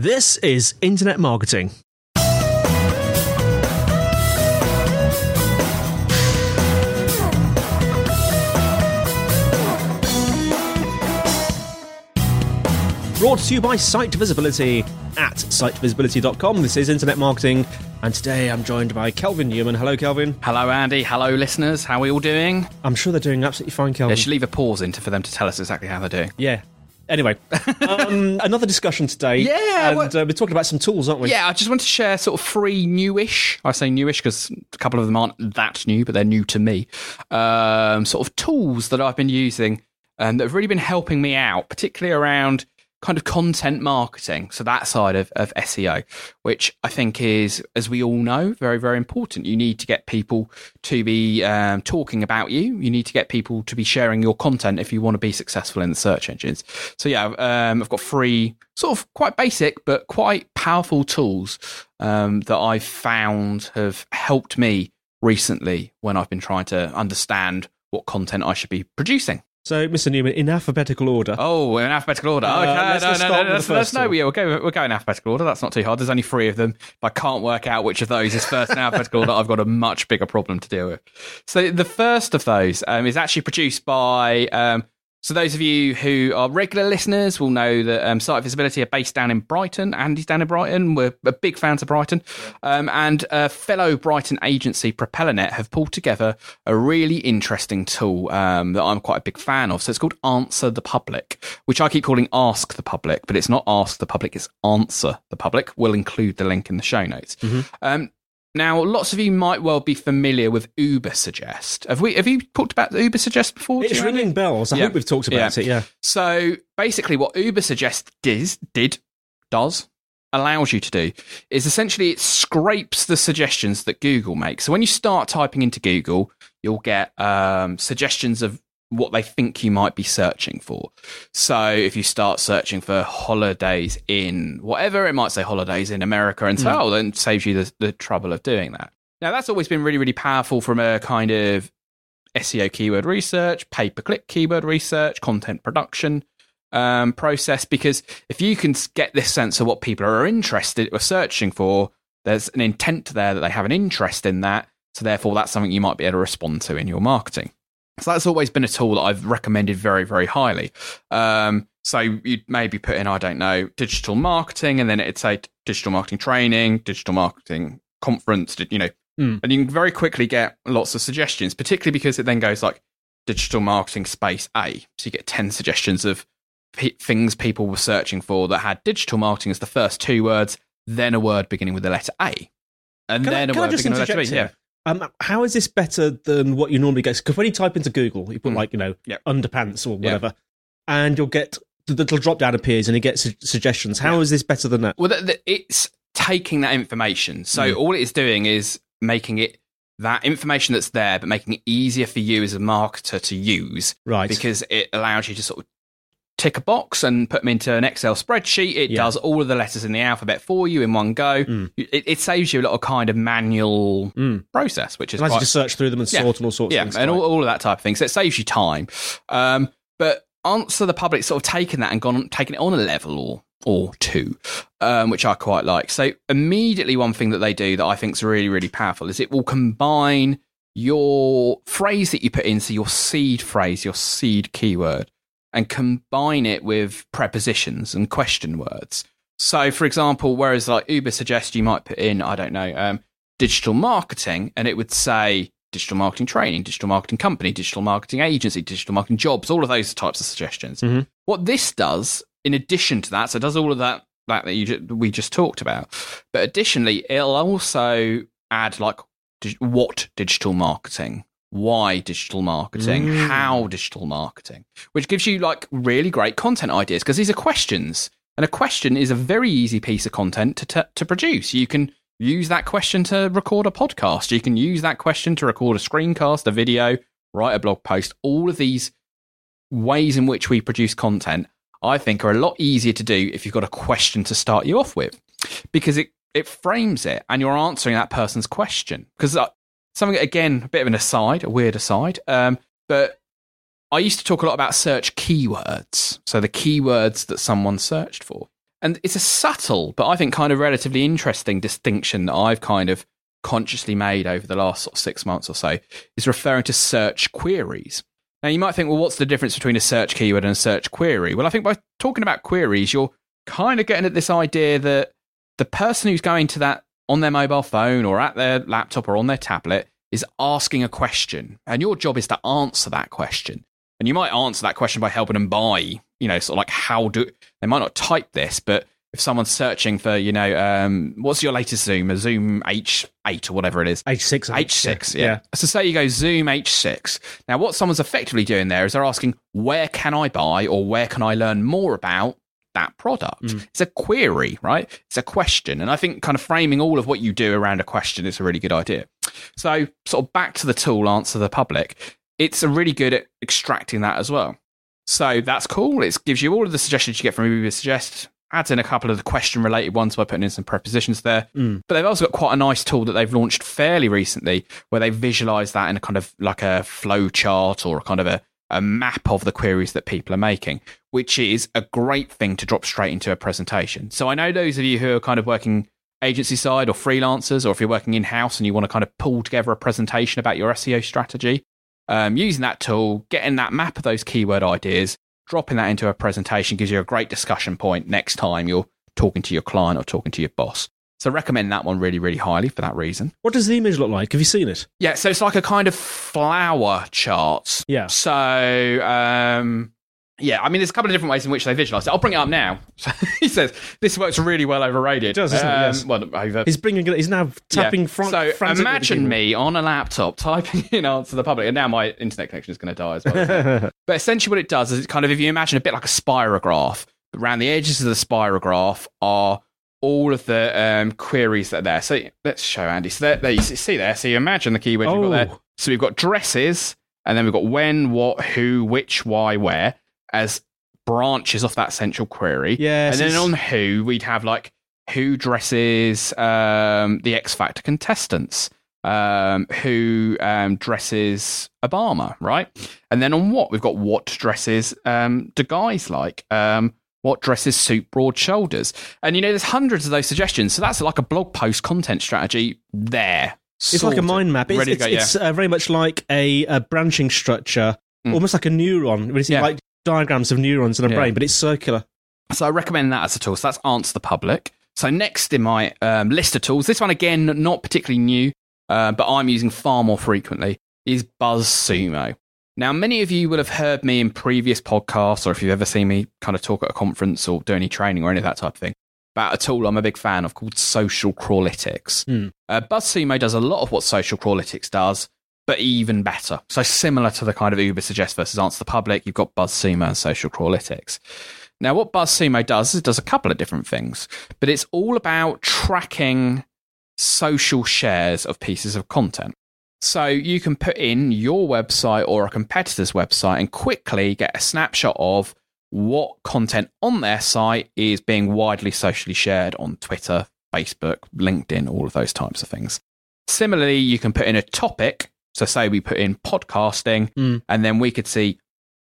This is Internet Marketing. Brought to you by Site Visibility at sitevisibility.com. This is Internet Marketing, and today I'm joined by Kelvin Newman. Hello, Kelvin. Hello, Andy. Hello, listeners. How are we all doing? I'm sure they're doing absolutely fine, Kelvin. They should leave a pause in for them to tell us exactly how they're doing. Yeah. Anyway, um, another discussion today. Yeah, and uh, we're talking about some tools, aren't we? Yeah, I just want to share sort of three newish. I say newish because a couple of them aren't that new, but they're new to me. Um, sort of tools that I've been using and that have really been helping me out, particularly around kind of content marketing. So that side of, of SEO, which I think is, as we all know, very, very important. You need to get people to be um, talking about you. You need to get people to be sharing your content if you want to be successful in the search engines. So yeah, um, I've got three sort of quite basic but quite powerful tools um, that I've found have helped me recently when I've been trying to understand what content I should be producing. So, Mr. Newman, in alphabetical order. Oh, in alphabetical order. Uh, okay, let's- no, no, no, the let's, let's first no, two. yeah, we'll go, we'll go in alphabetical order. That's not too hard. There's only three of them. If I can't work out which of those is first in alphabetical order, I've got a much bigger problem to deal with. So the first of those um, is actually produced by. Um, so those of you who are regular listeners will know that um, Site Visibility are based down in Brighton. Andy's down in Brighton. We're a big fans of Brighton. Um, and a fellow Brighton agency, Propellernet, have pulled together a really interesting tool um, that I'm quite a big fan of. So it's called Answer the Public, which I keep calling Ask the Public, but it's not Ask the Public, it's Answer the Public. We'll include the link in the show notes. Um, now, lots of you might well be familiar with Uber Suggest. Have we? Have you talked about Uber Suggest before? it's Do you, Andy? ringing bells. I Yeah. hope we've talked about Yeah. it, yeah. So basically, what Uber Suggest does, did, does, allows you to do is essentially it scrapes the suggestions that Google makes. So when you start typing into Google, you'll get um, suggestions of what they think you might be searching for. So if you start searching for holidays in whatever, it might say holidays in America and so, oh, then it saves you the, the trouble of doing that. Now, that's always been really, really powerful from a kind of SEO keyword research, pay per click keyword research, content production um, process. Because if you can get this sense of what people are interested or searching for, there's an intent there that they have an interest in that. So therefore, that's something you might be able to respond to in your marketing. So that's always been a tool that I've recommended very, very highly. Um, so you'd maybe put in, I don't know, digital marketing, and then it'd say digital marketing training, digital marketing conference, you know, Mm. and you can very quickly get lots of suggestions, particularly because it then goes like digital marketing space A. So you get 10 suggestions of p- things people were searching for that had digital marketing as the first two words, then a word beginning with the letter A. And Can then a word beginning with the letter B. Yeah. Um, how is this better than what you normally get? Because when you type into Google, you put Mm. like, you know, Yeah. underpants or whatever, and you'll get the little drop down appears and you get su- suggestions. How is Yeah. this better than that? Well, the, the, it's taking that information. So Mm. all it is doing is making it that information that's there, but making it easier for you as a marketer to use Right. because it allows you to sort of tick a box and put them into an Excel spreadsheet. It Yeah. does all of the letters in the alphabet for you in one go. Mm. It, it saves you a lot of kind of manual Mm. process, which is you quite to search through them and Yeah. sort and all sorts yeah, of things. and all, all of that type of thing. So it saves you time. Um, but answer the public sort of taken that and gone taken it on a level or or two, um, which I quite like. So immediately, one thing that they do that I think is really really powerful is it will combine your phrase that you put in, so your seed phrase, your seed keyword, and combine it with prepositions and question words. So, for example, whereas like Uber suggests you might put in, I don't know, um, digital marketing, and it would say digital marketing training, digital marketing company, digital marketing agency, digital marketing jobs, all of those types of suggestions. Mhm. What this does, in addition to that, so it does all of that that, that you, we just talked about, but additionally, it'll also add like what digital marketing, why digital marketing, Mm. how digital marketing, which gives you like really great content ideas because these are questions. And a question is a very easy piece of content to, t- to produce. You can use that question to record a podcast. You can use that question to record a screencast, a video, write a blog post. All of these ways in which we produce content, I think, are a lot easier to do if you've got a question to start you off with because it, it frames it and you're answering that person's question. Because uh, something, again, a bit of an aside, a weird aside, um, but I used to talk a lot about search keywords. So the keywords that someone searched for. And it's a subtle, but I think kind of relatively interesting distinction that I've kind of consciously made over the last sort of six months or so is referring to search queries. Now, you might think, well, what's the difference between a search keyword and a search query? Well, I think by talking about queries, you're kind of getting at this idea that the person who's going to that on their mobile phone or at their laptop or on their tablet is asking a question. And your job is to answer that question. And you might answer that question by helping them buy, you know, sort of like how do they might not type this, but if someone's searching for, you know, um, what's your latest Zoom, a Zoom H8 or whatever it is, H6. I think. H6, yeah. Yeah. So say you go Zoom H6. Now, what someone's effectively doing there is they're asking, where can I buy or where can I learn more about that product? Mm. It's a query, right? It's a question. And I think kind of framing all of what you do around a question is a really good idea. So, sort of back to the tool, answer the public. It's a really good at extracting that as well. So that's cool. It gives you all of the suggestions you get from Uber Suggest, adds in a couple of the question related ones by putting in some prepositions there. Mm. But they've also got quite a nice tool that they've launched fairly recently where they visualize that in a kind of like a flow chart or a kind of a, a map of the queries that people are making, which is a great thing to drop straight into a presentation. So I know those of you who are kind of working agency side or freelancers, or if you're working in house and you want to kind of pull together a presentation about your SEO strategy, um, using that tool, getting that map of those keyword ideas, dropping that into a presentation gives you a great discussion point next time you're talking to your client or talking to your boss. So recommend that one really, really highly for that reason. What does the image look like? Have you seen it? Yeah, so it's like a kind of flower chart. Yeah. So, um, yeah, I mean, there's a couple of different ways in which they visualize it. I'll bring it up now. So he says this works really well over radio. It does, doesn't it? Um, Yes. Well, over He's bringing it. He's now tapping yeah. front. So frantically at the imagine me on a laptop typing in answer to the public, and now my internet connection is going to die as well. but essentially, what it does is it kind of, if you imagine a bit like a spirograph, around the edges of the spirograph are all of the um, queries that are there. So let's show Andy. So there, there you see there. So you imagine the keywords we've got there. Oh. So we've got dresses, and then we've got when, what, who, which, why, where as branches off that central query. Yes, and then on who, we'd have like who dresses um, the X Factor contestants, um, who um, dresses Obama, right? And then on what, we've got what dresses um, do guys like? What dresses suit broad shoulders? And you know, there's hundreds of those suggestions. So that's like a blog post content strategy there. It's like a mind map. It's, ready to it's, go, yeah. it's uh, very much like a, a branching structure, Mm. almost like a neuron. You Yeah. like diagrams of neurons in a Yeah. brain, but it's circular. So I recommend that as a tool. So that's Answer the Public. So next in my um, list of tools, this one again, not particularly new, uh, but I'm using far more frequently, is BuzzSumo. Now, many of you will have heard me in previous podcasts, or if you've ever seen me kind of talk at a conference or do any training or any of that type of thing, about a tool I'm a big fan of called Social Crawlytics. Hmm. Uh, BuzzSumo does a lot of what Social Crawlytics does, but even better. So similar to the kind of Uber Suggest versus Answer the Public, you've got BuzzSumo and Social Crawlytics. Now, what BuzzSumo does is it does a couple of different things, but it's all about tracking social shares of pieces of content. So you can put in your website or a competitor's website and quickly get a snapshot of what content on their site is being widely socially shared on Twitter, Facebook, LinkedIn, all of those types of things. Similarly, you can put in a topic. So, say we put in podcasting, Mm. and then we could see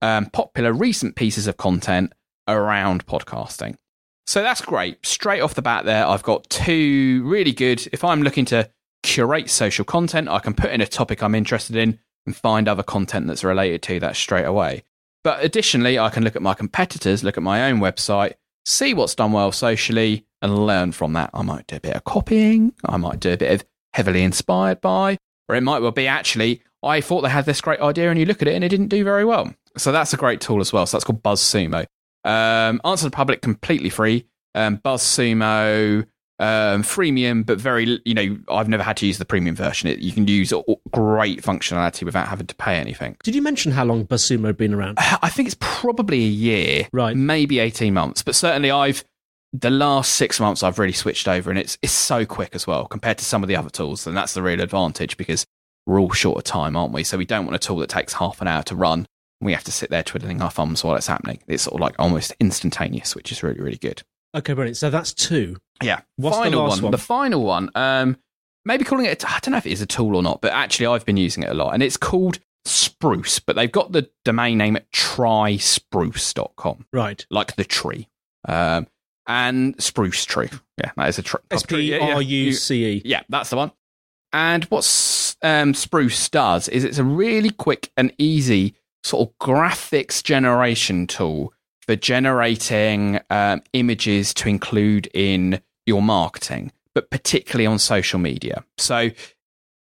um, popular recent pieces of content around podcasting. So that's great. Straight off the bat, there, I've got two really good. If I'm looking to curate social content, I can put in a topic I'm interested in and find other content that's related to that straight away. But additionally, I can look at my competitors, look at my own website, see what's done well socially, and learn from that. I might do a bit of copying, I might do a bit of heavily inspired by, or it might well be actually, I thought they had this great idea, and you look at it and it didn't do very well. So that's a great tool as well. So that's called BuzzSumo. Um, answer the public completely free. Um, BuzzSumo um, freemium, but very you know I've never had to use the premium version. It, you can use great functionality without having to pay anything. Did you mention how long BuzzSumo had been around? I think it's probably a year, Right. Maybe eighteen months, but certainly I've the last six months I've really switched over, and it's it's so quick as well compared to some of the other tools, and that's the real advantage because we're all short of time, aren't we? So we don't want a tool that takes half an hour to run. We have to sit there twiddling our thumbs while it's happening. It's sort of like almost instantaneous, which is really really good. Okay, brilliant. So that's two. Yeah. What's the final last one? The final one. Um, maybe calling it. I don't know if it is a tool or not, but actually, I've been using it a lot, and it's called Spruce. But they've got the domain name at tryspruce.com, Right. like the tree. Um, and Spruce True. Yeah, that is a tr- S P R U C E. Yeah, that's the one. And what um, Spruce does is it's a really quick and easy sort of graphics generation tool for generating um, images to include in your marketing, but particularly on social media. So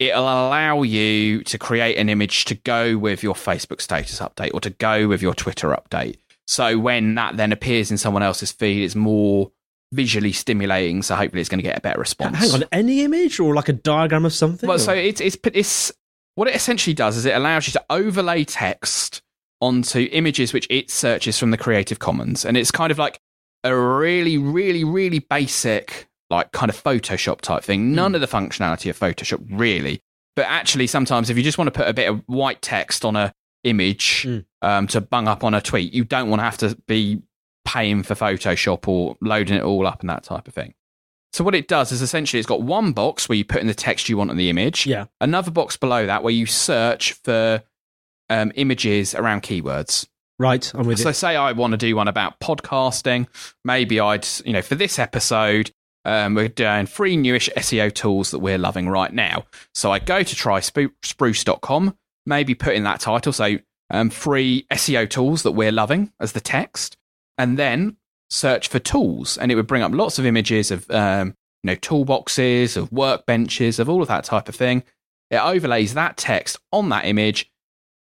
it'll allow you to create an image to go with your Facebook status update or to go with your Twitter update. So when that then appears in someone else's feed, it's more visually stimulating. So hopefully, it's going to get a better response. Hang on, any image or like a diagram of something? Well, or- so it's it's it's what it essentially does is it allows you to overlay text onto images which it searches from the Creative Commons, and it's kind of like a really, really, really basic like kind of Photoshop type thing. None of the functionality of Photoshop really, but actually sometimes if you just want to put a bit of white text on a image Mm. um, to bung up on a tweet, you don't want to have to be paying for Photoshop or loading it all up and that type of thing. So what it does is essentially it's got one box where you put in the text you want on the image, yeah. another box below that where you search for um, images around keywords. Right, I'm with So you. say I want to do one about podcasting, maybe I'd, you know, for this episode, um, we're doing three newish SEO tools that we're loving right now. So I go to try spruce.com, maybe put in that title, so um, free SEO tools that we're loving as the text, and then search for tools, and it would bring up lots of images of, um, you know, toolboxes, of workbenches, of all of that type of thing. It overlays that text on that image,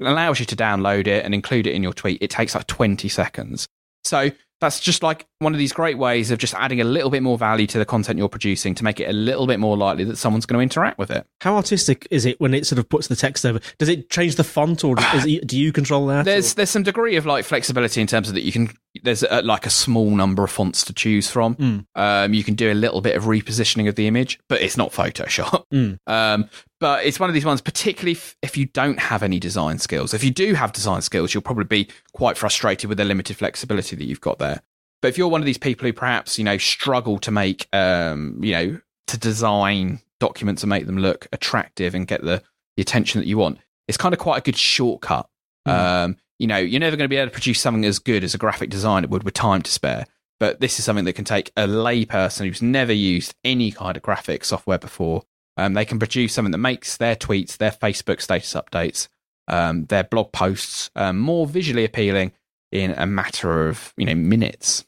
allows you to download it and include it in your tweet. It takes like 20 seconds. So that's just like one of these great ways of just adding a little bit more value to the content you're producing to make it a little bit more likely that someone's going to interact with it. How artistic is it when it sort of puts the text over? Does it change the font, or is it, do you control that? There's or- there's some degree of like flexibility in terms of that you can there's a, like a small number of fonts to choose from. Mm. Um, you can do a little bit of repositioning of the image, but it's not Photoshop. Mm. Um, but it's one of these ones, particularly if, if you don't have any design skills. If you do have design skills, you'll probably be quite frustrated with the limited flexibility that you've got there. But if you're one of these people who perhaps you know struggle to make um, you know to design documents and make them look attractive and get the, the attention that you want, it's kind of quite a good shortcut. Um, you know, you're never going to be able to produce something as good as a graphic designer would with time to spare. But this is something that can take a layperson who's never used any kind of graphic software before. Um, they can produce something that makes their tweets, their Facebook status updates, um, their blog posts um, more visually appealing in a matter of you know minutes.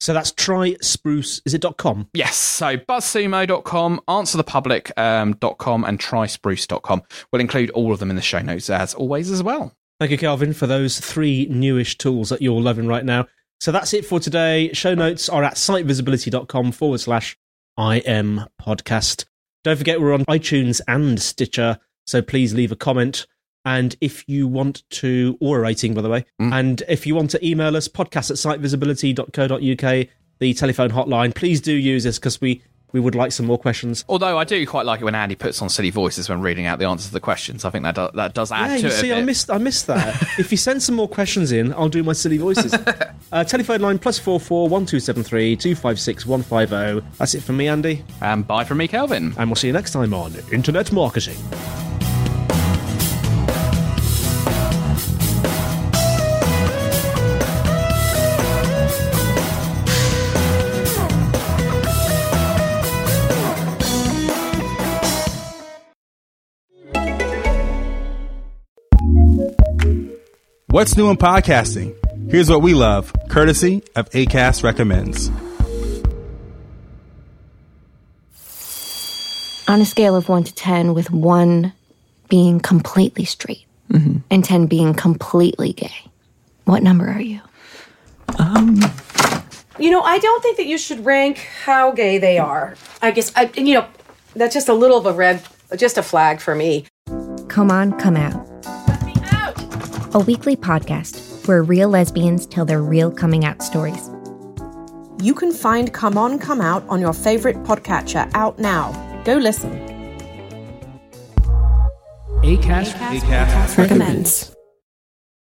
so that's try spruce. Is it dot com? Yes, so buzzsumo.com, answerthepublic.com, um, dot com, and tryspruce.com. We'll include all of them in the show notes as always as well. Thank you, Kelvin, for those three newish tools that you're loving right now. So that's it for today. Show notes are at sitevisibility.com forward slash IM podcast. Don't forget we're on iTunes and Stitcher, so please leave a comment. And if you want to, or a rating, by the way, Mm. and if you want to email us, podcast at sitevisibility.co.uk, the telephone hotline, please do use this because we, we would like some more questions. Although I do quite like it when Andy puts on silly voices when reading out the answers to the questions. I think that do, that does add Yeah, to you it. see, I missed, I missed that. if you send some more questions in, I'll do my silly voices. uh, telephone line plus four four one two seven three two five six one five zero. That's it from me, Andy, And bye from me, Kelvin. and we'll see you next time on Internet Marketing. What's new in podcasting? Here's what we love, courtesy of ACAST Recommends. on a scale of 1 to 10, with 1 being completely straight and 10 being completely gay, what number are you? Um. You know, I don't think that you should rank how gay they are. I guess, I, you know, that's just a little of a red, just a flag for me. Come on, come out. A weekly podcast where real lesbians tell their real coming out stories. You can find Come On, Come Out on your favorite podcatcher out now. Go listen. ACAST, Recommends.